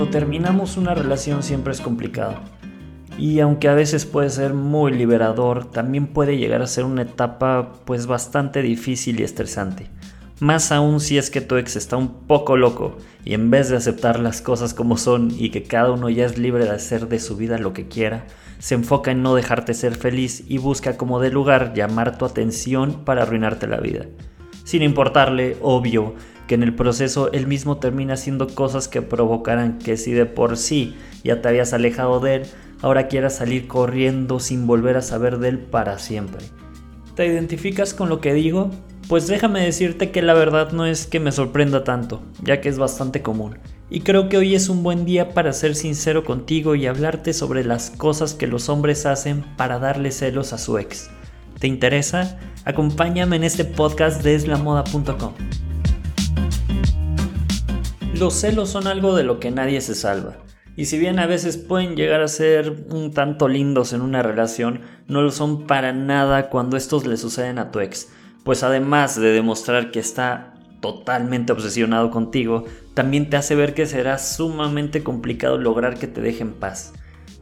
cuando terminamos una relación siempre es complicado. Y aunque a veces puede ser muy liberador, también puede llegar a ser una etapa pues bastante difícil y estresante. Más aún si es que tu ex está un poco loco y en vez de aceptar las cosas como son y que cada uno ya es libre de hacer de su vida lo que quiera, se enfoca en no dejarte ser feliz y busca como de lugar llamar tu atención para arruinarte la vida. Sin importarle, obvio, que en el proceso él mismo termina haciendo cosas que provocarán que si de por sí ya te habías alejado de él, ahora quieras salir corriendo sin volver a saber de él para siempre. ¿Te identificas con lo que digo? Pues déjame decirte que la verdad no es que me sorprenda tanto, ya que es bastante común. Y creo que hoy es un buen día para ser sincero contigo y hablarte sobre las cosas que los hombres hacen para darle celos a su ex. ¿Te interesa? Acompáñame en este podcast de eslamoda.com. Los celos son algo de lo que nadie se salva. Y si bien a veces pueden llegar a ser un tanto lindos en una relación, no lo son para nada cuando estos le suceden a tu ex pues además de demostrar que está totalmente obsesionado contigo, también te hace ver que será sumamente complicado lograr que te deje en paz.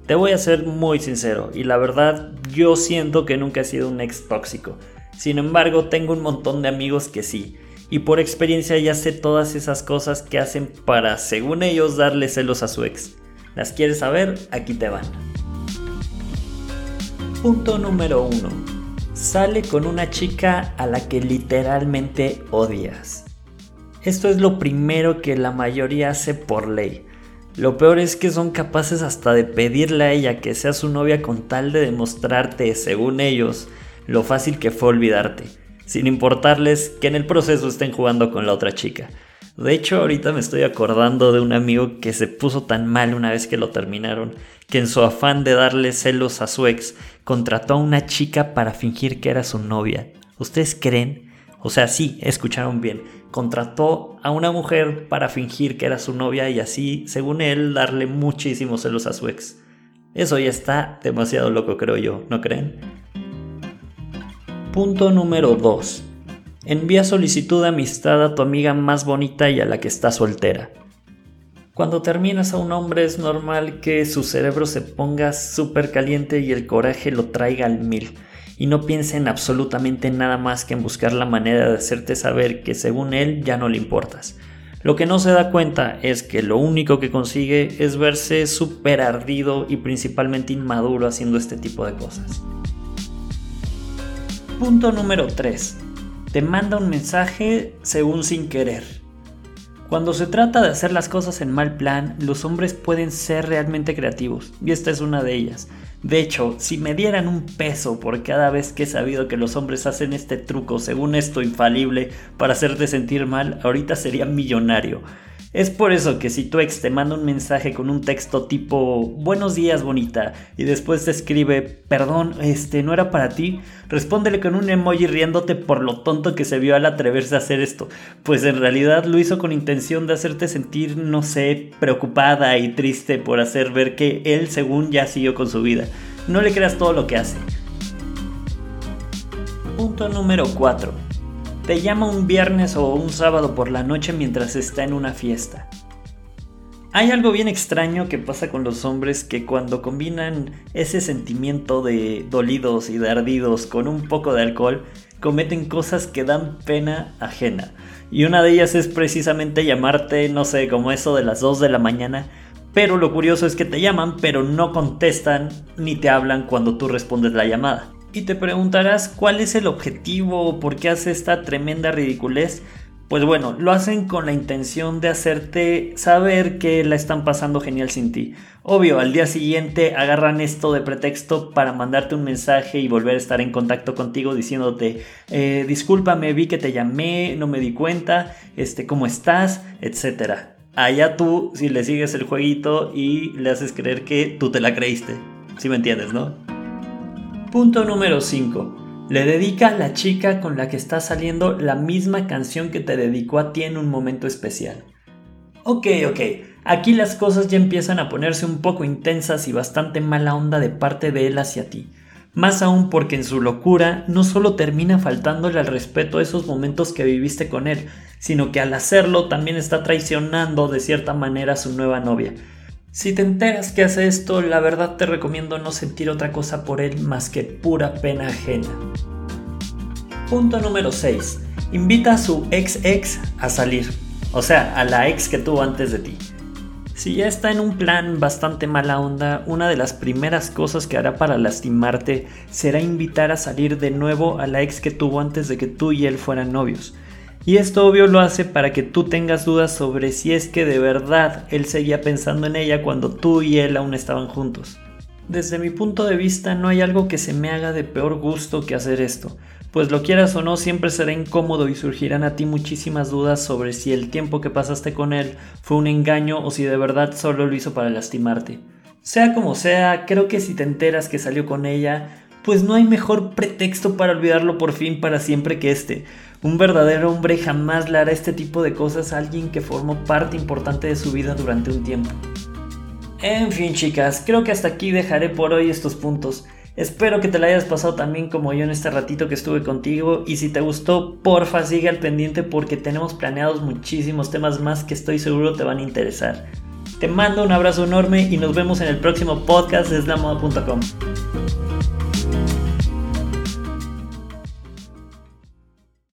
Te voy a ser muy sincero, y la verdad yo siento que nunca he sido un ex tóxico. Sin embargo, tengo un montón de amigos que sí, y por experiencia ya sé todas esas cosas que hacen para, según ellos, darle celos a su ex. ¿Las quieres saber? Aquí te van. Punto número 1 sale con una chica a la que literalmente odias. Esto es lo primero que la mayoría hace por ley. Lo peor es que son capaces hasta de pedirle a ella que sea su novia con tal de demostrarte, según ellos, lo fácil que fue olvidarte, sin importarles que en el proceso estén jugando con la otra chica. De hecho, ahorita me estoy acordando de un amigo que se puso tan mal una vez que lo terminaron, que en su afán de darle celos a su ex, contrató a una chica para fingir que era su novia. ¿Ustedes creen? O sea, sí, escucharon bien. Contrató a una mujer para fingir que era su novia y así, según él, darle muchísimos celos a su ex. Eso ya está demasiado loco, creo yo, ¿no creen? Punto número 2 Envía solicitud de amistad a tu amiga más bonita y a la que está soltera. Cuando terminas a un hombre es normal que su cerebro se ponga súper caliente y el coraje lo traiga al mil y no piense en absolutamente nada más que en buscar la manera de hacerte saber que según él ya no le importas. Lo que no se da cuenta es que lo único que consigue es verse súper ardido y principalmente inmaduro haciendo este tipo de cosas. Punto número 3 te manda un mensaje según sin querer. Cuando se trata de hacer las cosas en mal plan, los hombres pueden ser realmente creativos, y esta es una de ellas. De hecho, si me dieran un peso por cada vez que he sabido que los hombres hacen este truco, según esto infalible, para hacerte sentir mal, ahorita sería millonario. Es por eso que si tu ex te manda un mensaje con un texto tipo Buenos días bonita y después te escribe Perdón, este no era para ti, respóndele con un emoji riéndote por lo tonto que se vio al atreverse a hacer esto, pues en realidad lo hizo con intención de hacerte sentir, no sé, preocupada y triste por hacer ver que él según ya siguió con su vida. No le creas todo lo que hace. Punto número 4 te llama un viernes o un sábado por la noche mientras está en una fiesta. Hay algo bien extraño que pasa con los hombres que cuando combinan ese sentimiento de dolidos y de ardidos con un poco de alcohol, cometen cosas que dan pena ajena. Y una de ellas es precisamente llamarte, no sé, como eso de las 2 de la mañana. Pero lo curioso es que te llaman, pero no contestan ni te hablan cuando tú respondes la llamada. Y te preguntarás cuál es el objetivo o por qué hace esta tremenda ridiculez. Pues bueno, lo hacen con la intención de hacerte saber que la están pasando genial sin ti. Obvio, al día siguiente agarran esto de pretexto para mandarte un mensaje y volver a estar en contacto contigo diciéndote, eh, discúlpame, vi que te llamé, no me di cuenta, este, ¿cómo estás? Etcétera. Allá tú, si le sigues el jueguito y le haces creer que tú te la creíste. Si me entiendes, ¿no? Punto número 5. Le dedica a la chica con la que está saliendo la misma canción que te dedicó a ti en un momento especial. Ok, ok, aquí las cosas ya empiezan a ponerse un poco intensas y bastante mala onda de parte de él hacia ti. Más aún porque en su locura no solo termina faltándole al respeto a esos momentos que viviste con él, sino que al hacerlo también está traicionando de cierta manera a su nueva novia. Si te enteras que hace esto, la verdad te recomiendo no sentir otra cosa por él más que pura pena ajena. Punto número 6. Invita a su ex ex a salir, o sea, a la ex que tuvo antes de ti. Si ya está en un plan bastante mala onda, una de las primeras cosas que hará para lastimarte será invitar a salir de nuevo a la ex que tuvo antes de que tú y él fueran novios. Y esto obvio lo hace para que tú tengas dudas sobre si es que de verdad él seguía pensando en ella cuando tú y él aún estaban juntos. Desde mi punto de vista no hay algo que se me haga de peor gusto que hacer esto, pues lo quieras o no siempre será incómodo y surgirán a ti muchísimas dudas sobre si el tiempo que pasaste con él fue un engaño o si de verdad solo lo hizo para lastimarte. Sea como sea, creo que si te enteras que salió con ella, pues no hay mejor pretexto para olvidarlo por fin para siempre que este. Un verdadero hombre jamás le hará este tipo de cosas a alguien que formó parte importante de su vida durante un tiempo. En fin chicas, creo que hasta aquí dejaré por hoy estos puntos. Espero que te la hayas pasado también como yo en este ratito que estuve contigo y si te gustó, porfa sigue al pendiente porque tenemos planeados muchísimos temas más que estoy seguro te van a interesar. Te mando un abrazo enorme y nos vemos en el próximo podcast de slamoda.com.